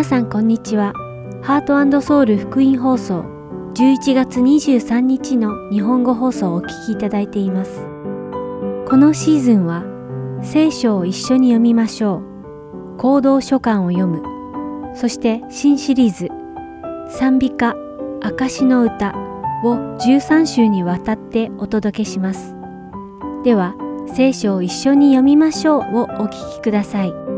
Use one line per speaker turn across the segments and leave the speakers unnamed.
皆さんこんにちは。ハートソウル福音放送11月23日の日本語放送をお聞きいただいています。このシーズンは聖書を一緒に読みましょう。行動書簡を読む。そして新シリーズ賛美歌証の歌を13週にわたってお届けします。では聖書を一緒に読みましょうをお聞きください。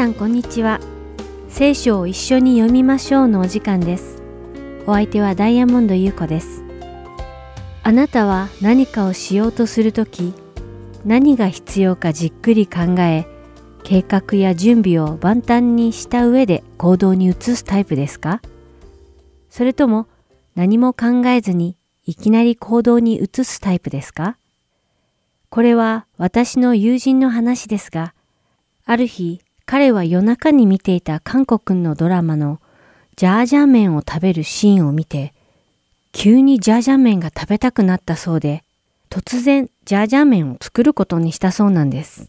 さんこんにちは。聖書を一緒に読みましょうのお時間です。お相手はダイヤモンド優子です。あなたは何かをしようとするとき、何が必要かじっくり考え、計画や準備を万端にした上で行動に移すタイプですか？それとも何も考えずにいきなり行動に移すタイプですか？これは私の友人の話ですが、ある日彼は夜中に見ていた韓国のドラマのジャージャー麺を食べるシーンを見て、急にジャージャー麺が食べたくなったそうで、突然ジャージャー麺を作ることにしたそうなんです。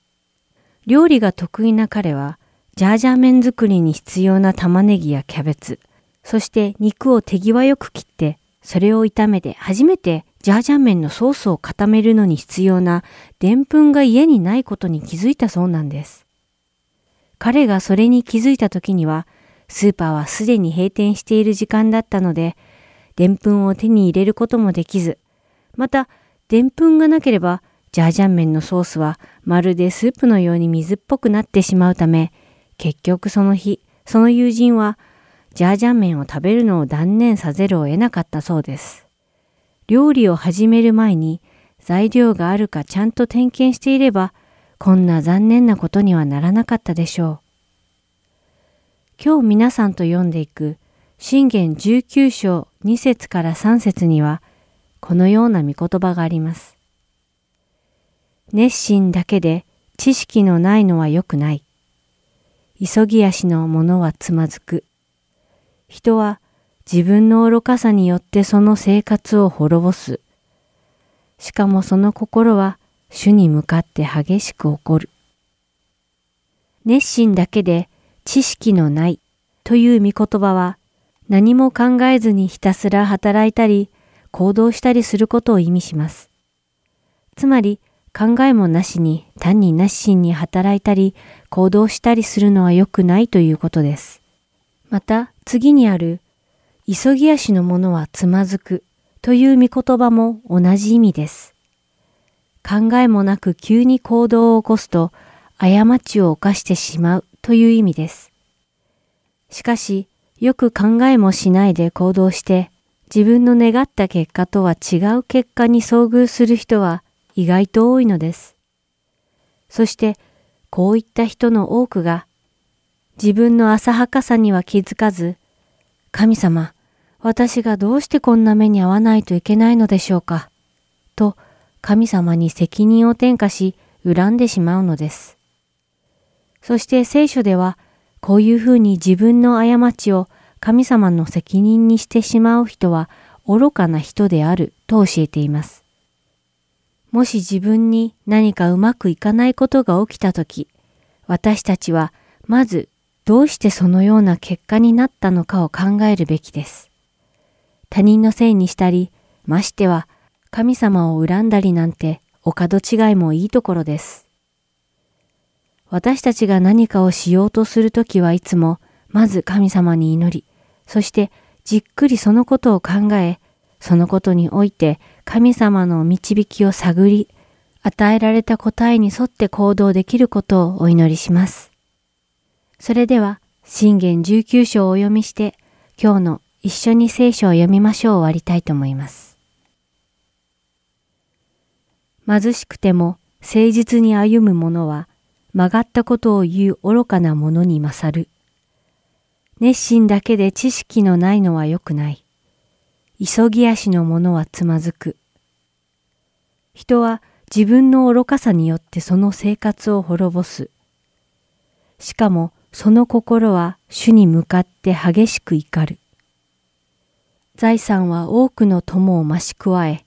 料理が得意な彼は、ジャージャー麺作りに必要な玉ねぎやキャベツ、そして肉を手際よく切って、それを炒めて初めてジャージャー麺のソースを固めるのに必要なでんぷんが家にないことに気づいたそうなんです。彼がそれに気づいた時には、スーパーはすでに閉店している時間だったので、でんぷんを手に入れることもできず、また、でんぷんがなければ、ジャージャン麺のソースはまるでスープのように水っぽくなってしまうため、結局その日、その友人は、ジャージャン麺を食べるのを断念さざるを得なかったそうです。料理を始める前に、材料があるかちゃんと点検していれば、こんな残念なことにはならなかったでしょう。今日皆さんと読んでいく信玄19章2節から3節にはこのような御言葉があります。熱心だけで知識のないのは良くない。急ぎ足の者はつまずく。人は自分の愚かさによってその生活を滅ぼす。しかもその心は主に向かって激しく怒る。熱心だけで知識のないという御言葉は何も考えずにひたすら働いたり行動したりすることを意味します。つまり考えもなしに単に熱心に働いたり行動したりするのは良くないということです。また次にある急ぎ足の者はつまずくという御言葉も同じ意味です。考えもなく急に行動を起こすと過ちを犯してしまうという意味です。しかし、よく考えもしないで行動して自分の願った結果とは違う結果に遭遇する人は意外と多いのです。そして、こういった人の多くが自分の浅はかさには気づかず、神様、私がどうしてこんな目に遭わないといけないのでしょうか、と神様に責任を転嫁し恨んでしまうのです。そして聖書では、こういうふうに自分の過ちを神様の責任にしてしまう人は愚かな人であると教えています。もし自分に何かうまくいかないことが起きたとき、私たちはまずどうしてそのような結果になったのかを考えるべきです。他人のせいにしたり、ましては神様を恨んだりなんてお門違いもいいところです。私たちが何かをしようとするときはいつも、まず神様に祈り、そしてじっくりそのことを考え、そのことにおいて神様の導きを探り、与えられた答えに沿って行動できることをお祈りします。それでは、信玄19章をお読みして、今日の一緒に聖書を読みましょう終わりたいと思います。貧しくても誠実に歩む者は、曲がったことを言う愚かな者に勝る。熱心だけで知識のないのは良くない。急ぎ足の者はつまずく。人は自分の愚かさによってその生活を滅ぼす。しかもその心は主に向かって激しく怒る。財産は多くの友を増し加え、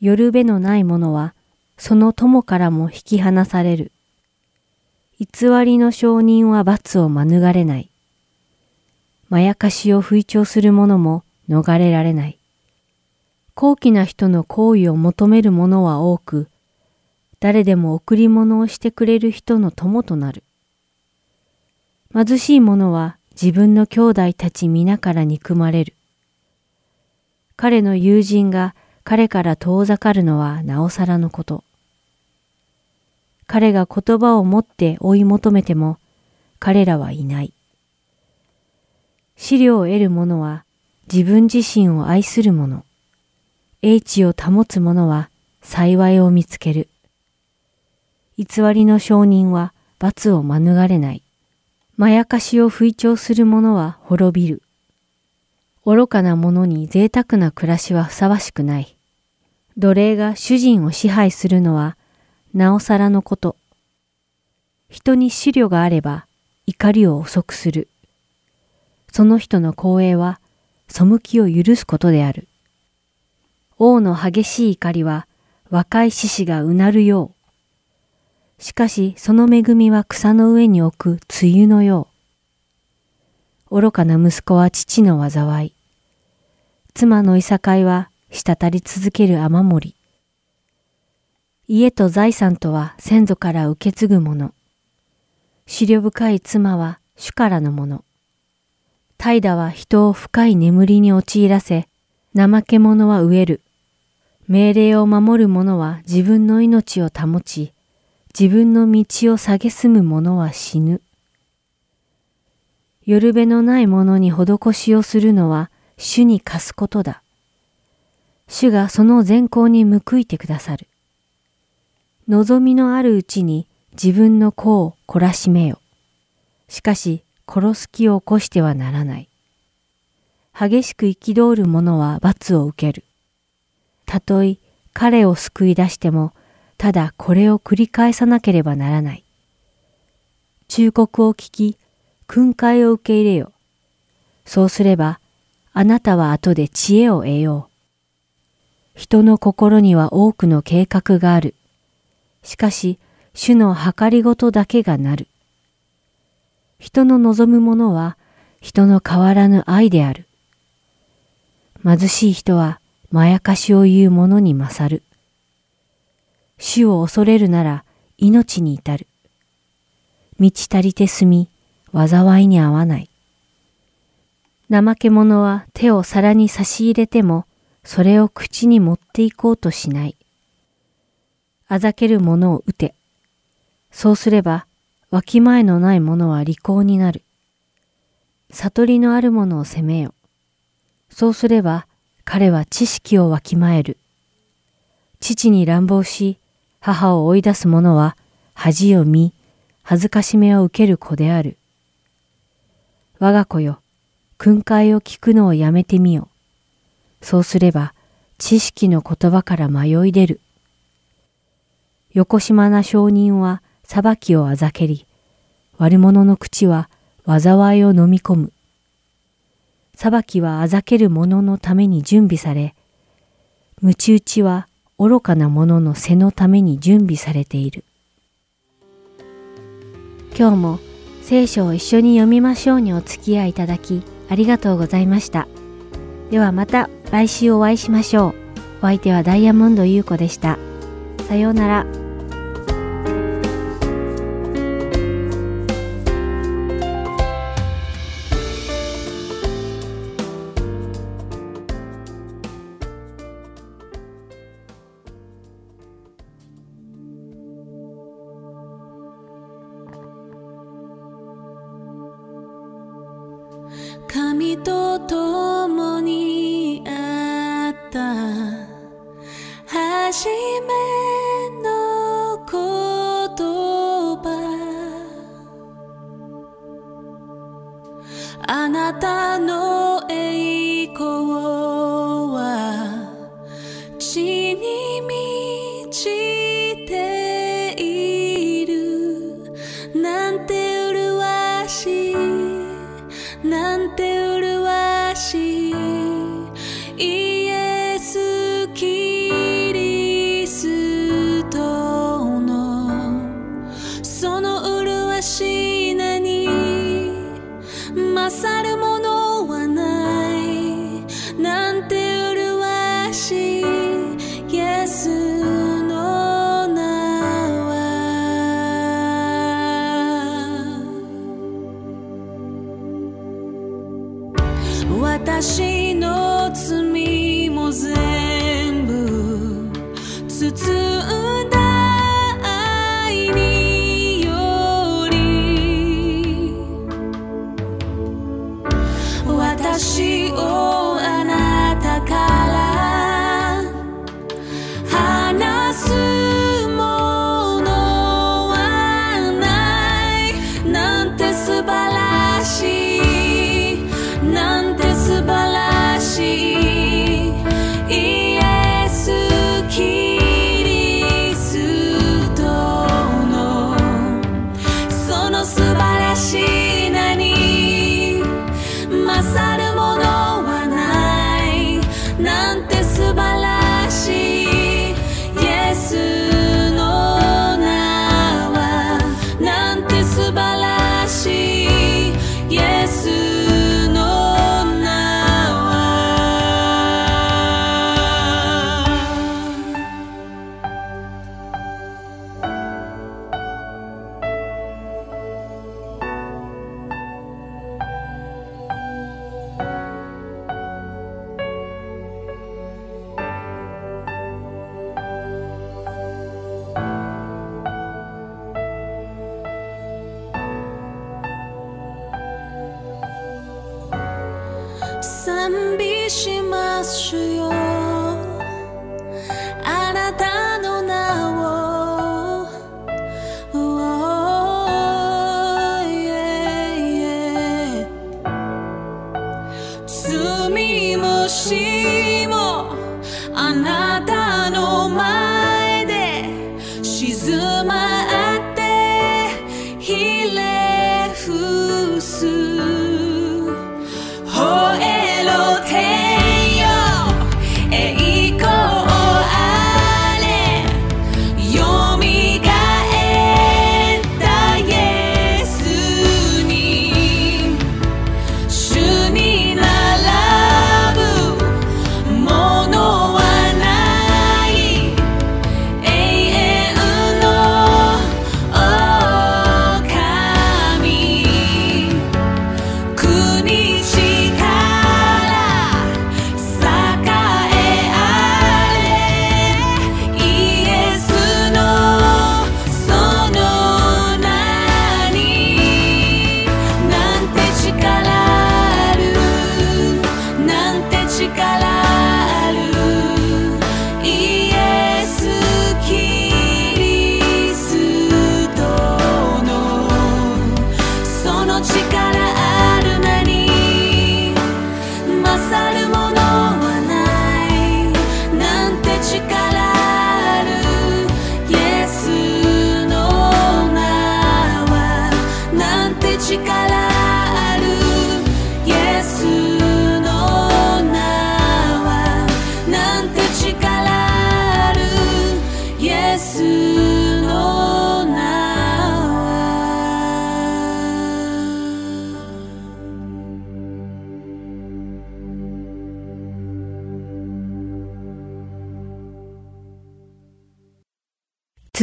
夜べのない者はその友からも引き離される。偽りの証人は罰を免れない。まやかしを吹聴する者も逃れられない。高貴な人の行為を求める者は多く、誰でも贈り物をしてくれる人の友となる。貧しい者は自分の兄弟たち皆から憎まれる。彼の友人が彼から遠ざかるのはなおさらのこと。彼が言葉を持って追い求めても彼らはいない。資料を得る者は自分自身を愛する者。英知を保つ者は幸いを見つける。偽りの証人は罰を免れない。まやかしを吹聴する者は滅びる。愚かな者に贅沢な暮らしはふさわしくない。奴隷が主人を支配するのはなおさらのこと。人に資料があれば怒りを遅くする。その人の光栄は背きを許すことである。王の激しい怒りは若い獅子がうなるよう。しかしその恵みは草の上に置く梅雨のよう。愚かな息子は父の災い。妻のいさかいは滴り続ける雨漏り。家と財産とは先祖から受け継ぐもの。思慮深い妻は主からのもの。怠惰は人を深い眠りに陥らせ、怠け者は飢える。命令を守る者は自分の命を保ち、自分の道を蔑む者は死ぬ。夜べのない者に施しをするのは主に貸すことだ。主がその善行に報いてくださる。望みのあるうちに自分の子を懲らしめよ。しかし殺す気を起こしてはならない。激しく憤る者は罰を受ける。たとえ彼を救い出しても、ただこれを繰り返さなければならない。忠告を聞き、訓戒を受け入れよ。そうすれば、あなたは後で知恵を得よう。人の心には多くの計画がある。しかし、主の計りごとだけがなる。人の望むものは人の変わらぬ愛である。貧しい人はまやかしを言う者に勝る。主を恐れるなら命に至る。満ち足りて済み、災いに合わない。怠け者は手を皿に差し入れても、それを口に持っていこうとしない。あざける者を撃て。そうすれば、わきまえのない者は利口になる。悟りのある者を責めよ。そうすれば、彼は知識をわきまえる。父に乱暴し、母を追い出す者は恥を見、恥ずかしめを受ける子である。我が子よ、訓戒を聞くのをやめてみよ。そうすれば、知識の言葉から迷い出る。横島な証人は裁きをあざけり、悪者の口は災いを飲み込む。裁きはあざける者のために準備され、鞭打ちは愚かな者の背のために準備されている。今日も聖書を一緒に読みましょうにお付き合いいただきありがとうございました。ではまた来週お会いしましょう。お相手はダイヤモンド優子でした。さようなら。
初めの言葉。
あなたの 난 빛이 마셔요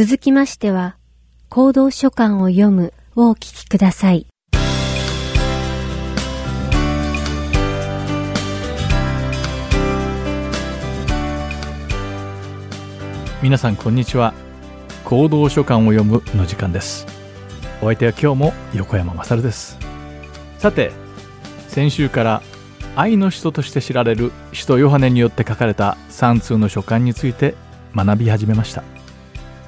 続きましては、行動書簡を読むをお聞きください。
皆さんこんにちは。行動書簡を読むの時間です。お相手は今日も横山まさるです。さて、先週から愛の人として知られる使徒ヨハネによって書かれた3通の書簡について学び始めました。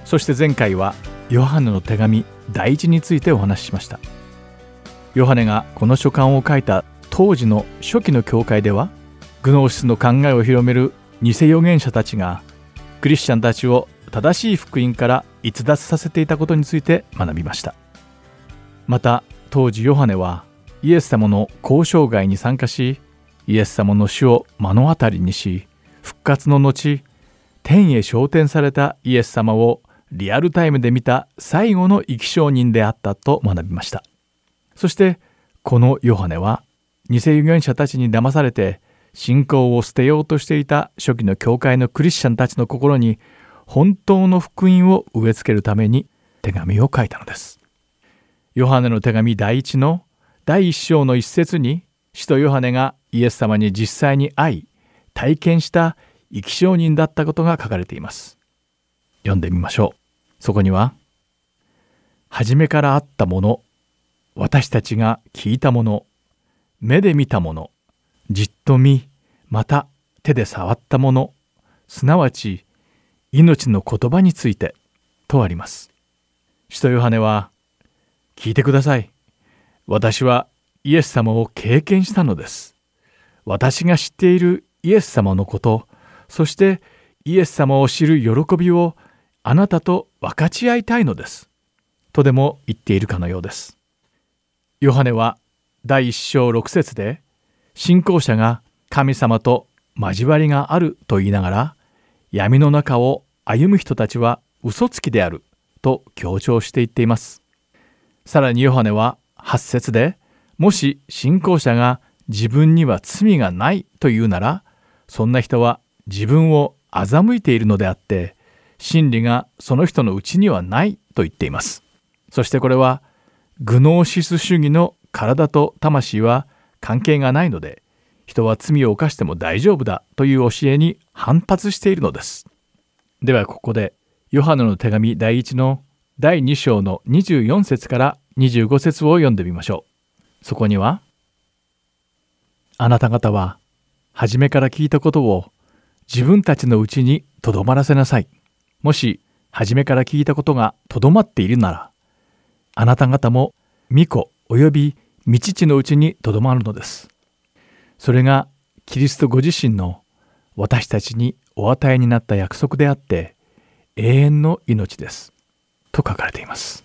そして前回はヨハネの手紙第一についてお話ししました。ヨハネがこの書簡を書いた当時の初期の教会ではグノーシスの考えを広める偽預言者たちがクリスチャンたちを正しい福音から逸脱させていたことについて学びました。また当時ヨハネはイエス様の交渉外に参加しイエス様の死を目の当たりにし復活の後天へ昇天されたイエス様をリアルタイムで見た最後の生き証人であったと学びました。そしてこのヨハネは偽預言者たちに騙されて信仰を捨てようとしていた初期の教会のクリスチャンたちの心に本当の福音を植え付けるために手紙を書いたのです。ヨハネの手紙第一の第一章の一節に使徒ヨハネがイエス様に実際に会い体験した生き証人だったことが書かれています。読んでみましょう。そこには、初めからあったもの、私たちが聞いたもの、目で見たもの、じっと見、また手で触ったもの、すなわち命の言葉についてとあります。使徒ヨハネは、聞いてください。私はイエス様を経験したのです。私が知っているイエス様のこと、そしてイエス様を知る喜びをあなたと分かち合いたいのです。とでも言っているかのようです。ヨハネは第一章六節で信仰者が神様と交わりがあると言いながら闇の中を歩む人たちは嘘つきであると強調していっています。さらにヨハネは8節でもし信仰者が自分には罪がないというならそんな人は自分を欺いているのであって真理がその人のうちにはないと言っています。そしてこれはグノーシス主義の体と魂は関係がないので人は罪を犯しても大丈夫だという教えに反発しているのです。ではここでヨハネの手紙第1の第2章の24節から25節を読んでみましょう。そこにはあなた方は初めから聞いたことを自分たちのうちにとどまらせなさい。もし初めから聞いたことがとどまっているなら、あなた方も御子及び御父のうちにとどまるのです。それがキリストご自身の私たちにお与えになった約束であって永遠の命です。と書かれています。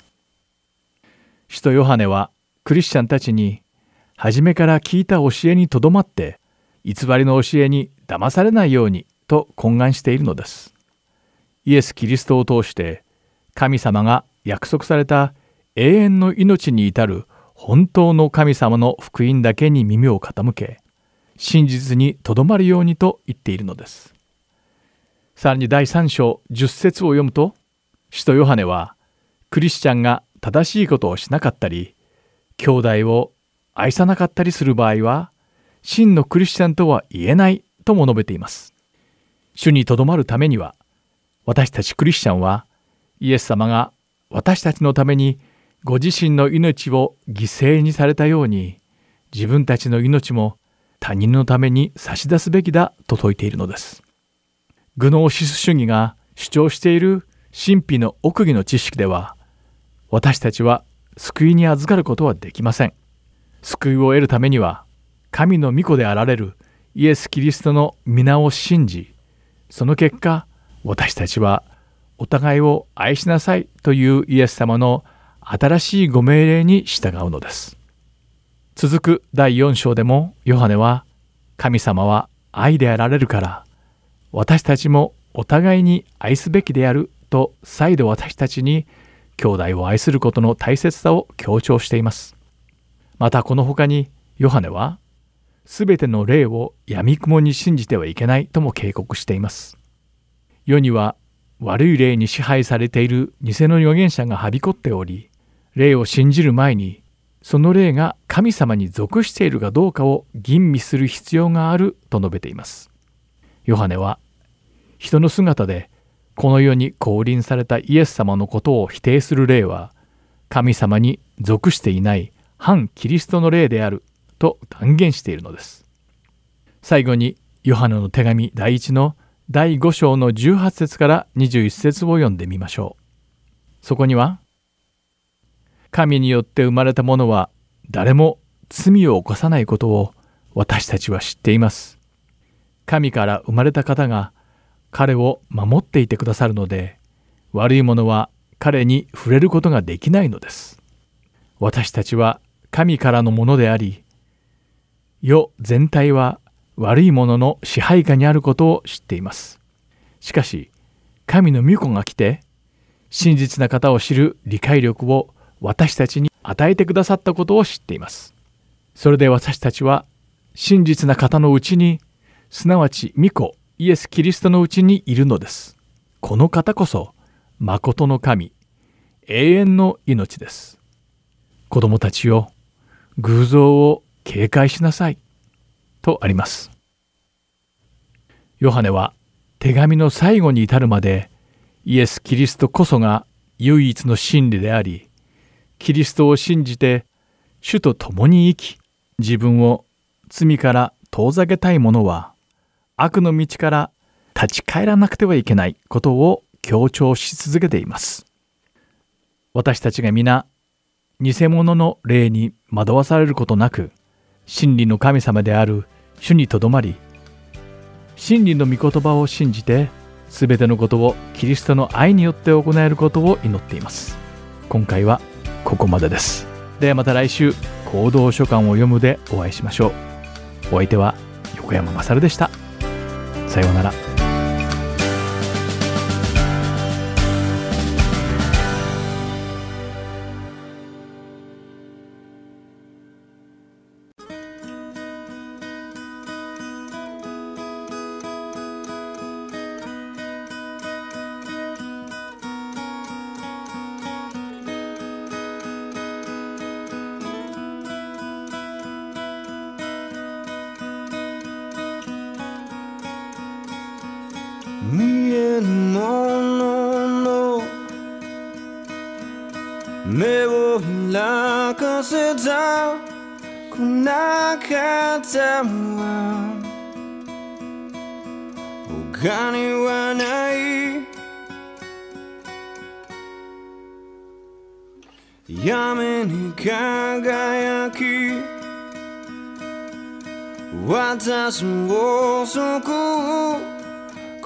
使徒ヨハネはクリスチャンたちに初めから聞いた教えにとどまって偽りの教えに騙されないようにと懇願しているのです。イエス・キリストを通して神様が約束された永遠の命に至る本当の神様の福音だけに耳を傾け真実にとどまるようにと言っているのです。さらに第3章10節を読むと使徒ヨハネはクリスチャンが正しいことをしなかったり兄弟を愛さなかったりする場合は真のクリスチャンとは言えないとも述べています。主にとどまるためには私たちクリスチャンはイエス様が私たちのためにご自身の命を犠牲にされたように自分たちの命も他人のために差し出すべきだと説いているのです。グノーシス主義が主張している神秘の奥義の知識では私たちは救いに預かることはできません。救いを得るためには神の御子であられるイエス・キリストの皆を信じその結果私たちはお互いを愛しなさいというイエス様の新しいご命令に従うのです。続く第4章でもヨハネは神様は愛であられるから私たちもお互いに愛すべきであると再度私たちに兄弟を愛することの大切さを強調しています。またこの他にヨハネは全ての霊を闇雲に信じてはいけないとも警告しています。世には悪い霊に支配されている偽の預言者がはびこっており霊を信じる前にその霊が神様に属しているかどうかを吟味する必要があると述べています。ヨハネは人の姿でこの世に降臨されたイエス様のことを否定する霊は神様に属していない反キリストの霊であると断言しているのです。最後にヨハネの手紙第1の第5章の18節から21節を読んでみましょう。そこには神によって生まれたものは誰も罪を犯さないことを私たちは知っています。神から生まれた方が彼を守っていてくださるので悪いものは彼に触れることができないのです。私たちは神からのものであり世全体は悪いものの支配下にあることを知っています。しかし神の御子が来て真実な方を知る理解力を私たちに与えてくださったことを知っています。それで私たちは真実な方のうちにすなわち御子イエス・キリストのうちにいるのです。この方こそ誠の神永遠の命です。子供たちよ偶像を警戒しなさいとあります。ヨハネは手紙の最後に至るまでイエス・キリストこそが唯一の真理でありキリストを信じて主と共に生き自分を罪から遠ざけたい者は悪の道から立ち返らなくてはいけないことを強調し続けています私たちが皆偽物の霊に惑わされることなく真理の神様である主にとどまり真理の御言葉を信じて全てのことをキリストの愛によって行えることを祈っています。今回はここまでです。ではまた来週行動書簡を読むでお会いしましょう。お相手は横山勝でした。さようなら。
見えぬものの目を開かせたこなかったは他にはない。闇に輝き。私を救う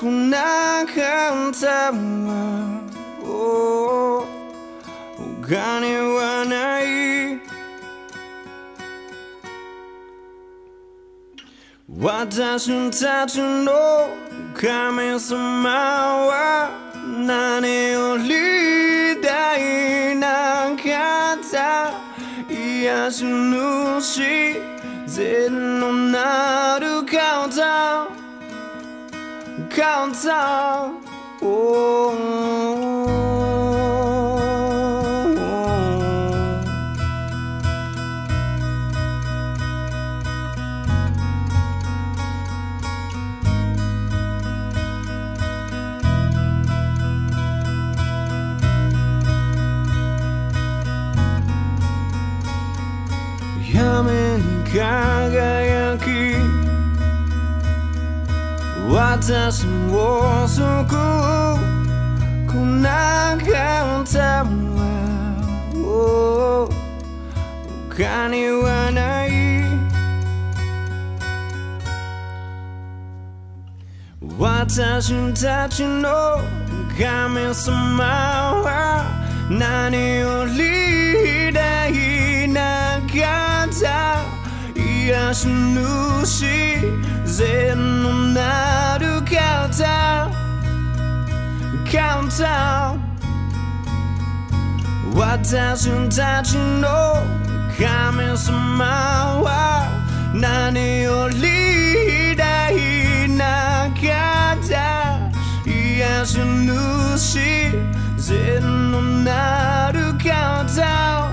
こなかったは他にはない。私たちの神様は何より大な方。癒し主善のなる方。Countdown. Oh. 私を救うこなかったは他にはない。私たちの神様は何より大な方。癒し主善のなる方カウンター私たちの神様は何より大な方癒し主善のなる方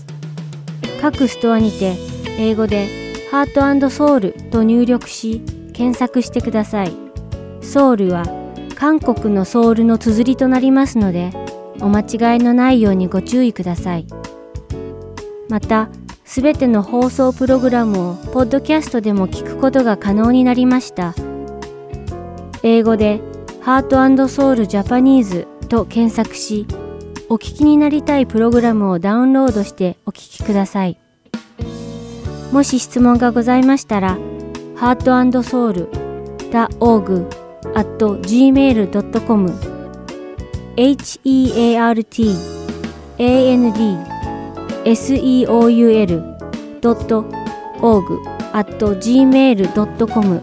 各ストアにて英語でハートソウルと入力し検索してください。ソウルは韓国のソウルの綴りとなりますのでお間違いのないようにご注意ください。また、すべての放送プログラムをポッドキャストでも聞くことが可能になりました。英語でハートソウルジャパニーズと検索し、お聞きになりたいプログラムをダウンロードしてお聞きください。もし質問がございましたら、heartandsoul.org at gmail.com heart and seoul.org at gmail.com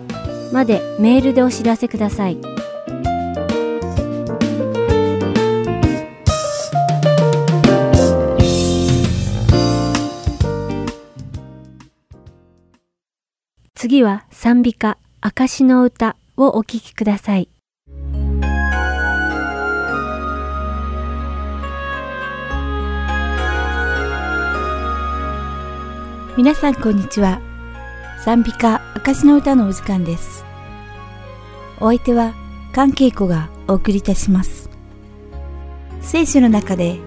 までメールでお知らせください。次は賛美歌証の歌をお聴きください。
皆さんこんにちは。賛美歌証の歌のお時間です。お相手は関係子がお送りいたします。聖書の中で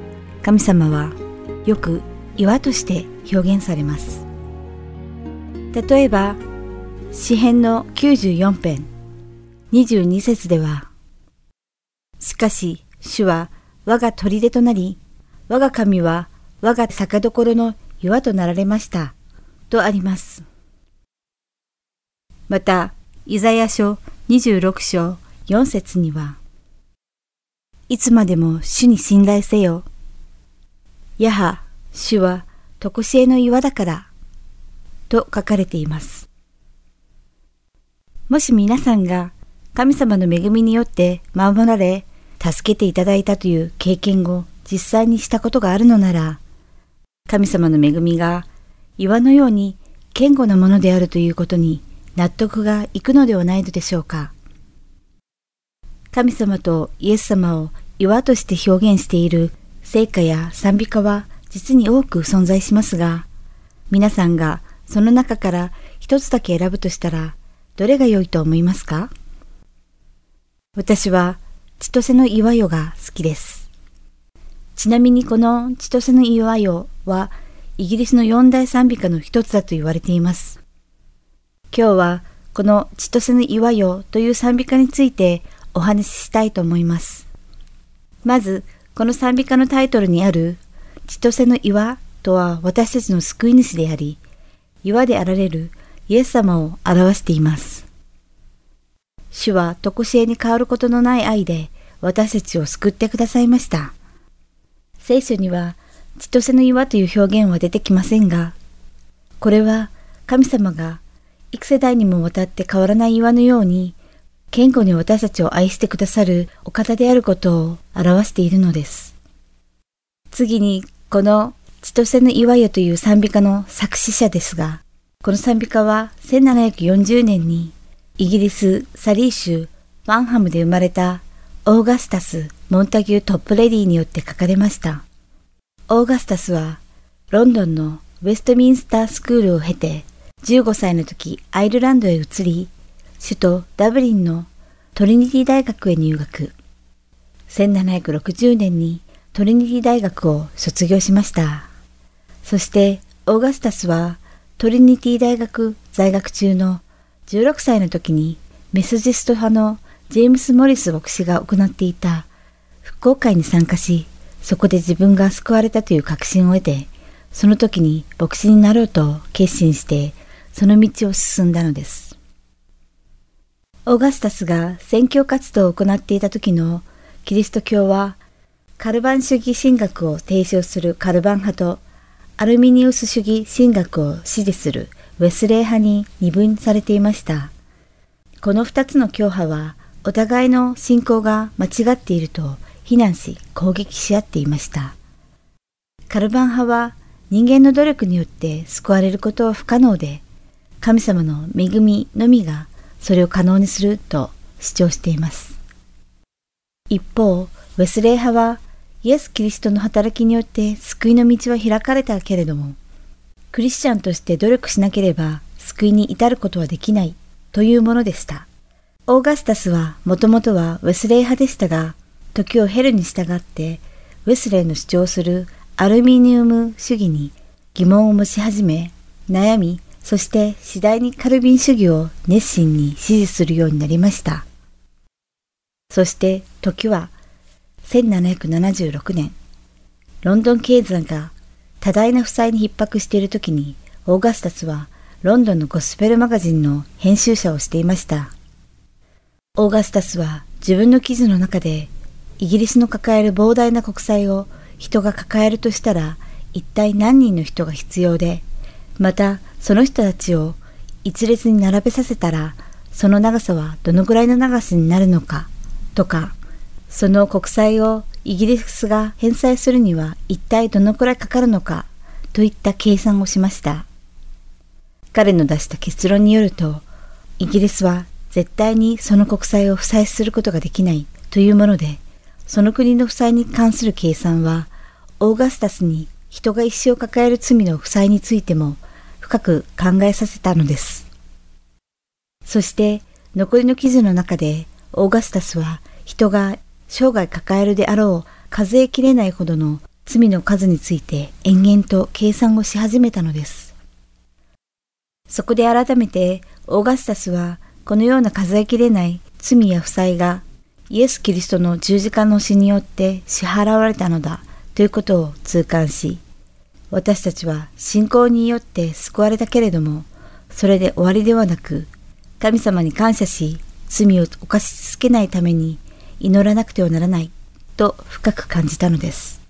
神様はよく岩として表現されます。例えば、詩編の94編22節では、しかし主は我が砦となり、我が神は我が酒どころの岩となられました。とあります。また、イザヤ書26章4節には、いつまでも主に信頼せよ。やは、主は常しえの岩だから、と書かれています。もし皆さんが神様の恵みによって守られ、助けていただいたという経験を実際にしたことがあるのなら、神様の恵みが岩のように堅固なものであるということに納得がいくのではないのでしょうか。神様とイエス様を岩として表現している聖歌や賛美歌は実に多く存在しますが、皆さんがその中から一つだけ選ぶとしたら、どれが良いと思いますか？私は千歳の岩よが好きです。ちなみにこの千歳の岩よはイギリスの四大賛美歌の一つだと言われています。今日はこの千歳の岩よという賛美歌についてお話ししたいと思います。まず、この賛美歌のタイトルにある千歳の岩とは私たちの救い主であり、岩であられるイエス様を表しています。主は常しえに変わることのない愛で私たちを救ってくださいました。聖書には千歳の岩という表現は出てきませんが、これは神様が幾世代にもわたって変わらない岩のように、堅固に私たちを愛してくださるお方であることを表しているのです。次に、この千歳の岩よという賛美歌の作詞者ですが、この賛美歌は1740年にイギリス・サリー州ワンハムで生まれたオーガスタス・モンタギュー・トップレディによって書かれました。オーガスタスはロンドンのウェストミンスタースクールを経て15歳の時アイルランドへ移り首都ダブリンのトリニティ大学へ入学1760年にトリニティ大学を卒業しましたそしてオーガスタスはトリニティ大学在学中の16歳の時にメソジスト派のジェームス・モリス牧師が行っていた復興会に参加しそこで自分が救われたという確信を得て、その時に牧師になろうと決心して、その道を進んだのです。オーガスタスが宣教活動を行っていた時のキリスト教は、カルバン主義神学を提唱するカルバン派と、アルミニウス主義神学を支持するウェスレー派に二分されていました。この二つの教派はお互いの信仰が間違っていると非難し攻撃し合っていました。カルバン派は人間の努力によって救われることは不可能で、神様の恵みのみがそれを可能にすると主張しています。一方、ウェスレー派はイエス・キリストの働きによって救いの道は開かれたけれども、クリスチャンとして努力しなければ救いに至ることはできないというものでした。オーガスタスはもともとはウェスレー派でしたが、時を経るに従ってウェスレーの主張するアルミニウム主義に疑問を持ち始め、悩み、そして次第にカルビン主義を熱心に支持するようになりました。そして時は1776年、ロンドン経済が多大な負債に逼迫している時に、オーガスタスはロンドンのゴスペルマガジンの編集者をしていました。オーガスタスは自分の記事の中で、イギリスの抱える膨大な国債を人が抱えるとしたら、一体何人の人が必要で、またその人たちを一列に並べさせたら、その長さはどのぐらいの長さになるのか、とか、その国債をイギリスが返済するには一体どのくらいかかるのかといった計算をしました。彼の出した結論によると、イギリスは絶対にその国債を負債することができないというもので、その国の負債に関する計算は、オーガスタスに人が一生抱える罪の負債についても深く考えさせたのです。そして残りの記事の中でオーガスタスは人が生涯抱えるであろう数えきれないほどの罪の数について延々と計算をし始めたのです。そこで改めてオーガスタスはこのような数えきれない罪や負債がイエス・キリストの十字架の死によって支払われたのだということを痛感し、私たちは信仰によって救われたけれども、それで終わりではなく、神様に感謝し、罪を犯し続けないために祈らなくてはならないと深く感じたのです。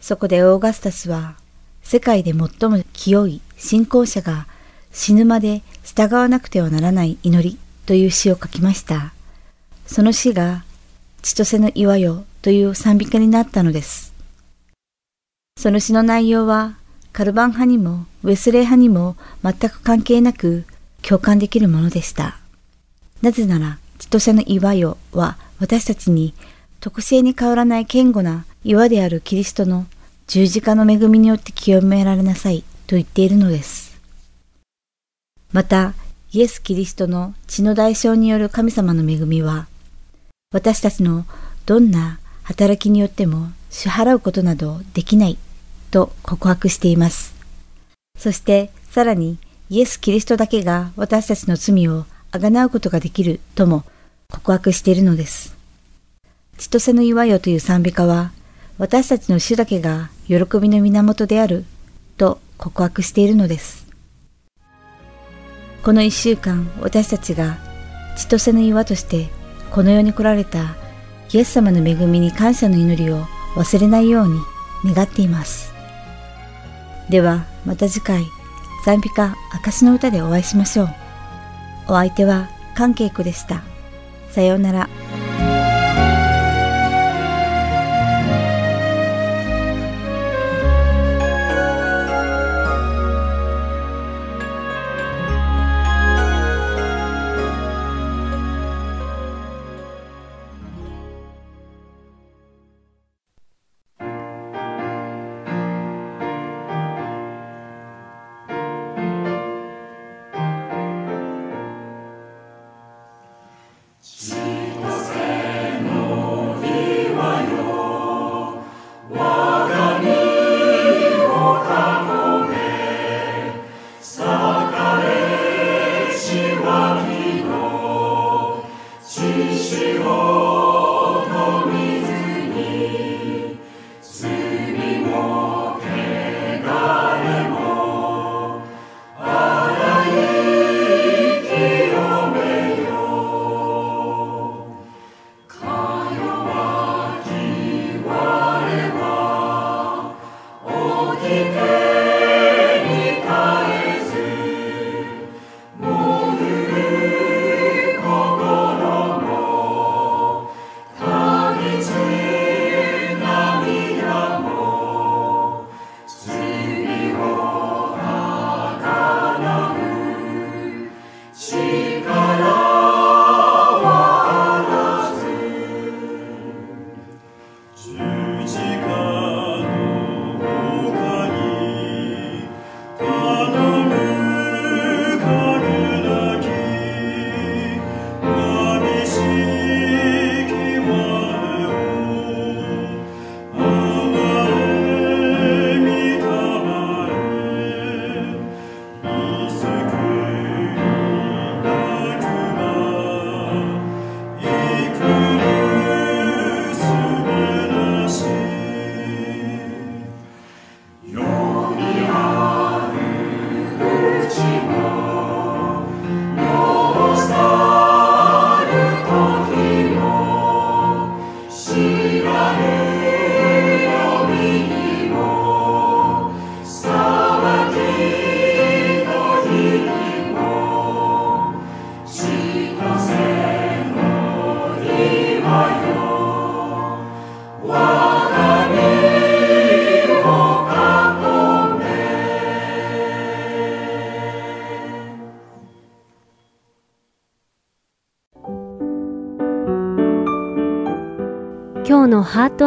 そこでオーガスタスは、世界で最も清い信仰者が死ぬまで従わなくてはならない祈りという詩を書きました。その詩が、千歳の岩よという賛美歌になったのです。その詩の内容は、カルバン派にもウェスレー派にも全く関係なく共感できるものでした。なぜなら、千歳の岩よは私たちに特性に変わらない堅固な岩であるキリストの十字架の恵みによって清められなさいと言っているのです。また、イエス・キリストの血の代償による神様の恵みは、私たちのどんな働きによっても支払うことなどできないと告白しています。そしてさらにイエス・キリストだけが私たちの罪をあがなうことができるとも告白しているのです。千歳の岩よという賛美歌は私たちの主だけが喜びの源であると告白しているのです。この一週間私たちが千歳の岩としてこの世に来られたイエス様の恵みに感謝の祈りを忘れないように願っています。ではまた次回賛美歌証の歌でお会いしましょう。お相手は関係子でした。さようなら。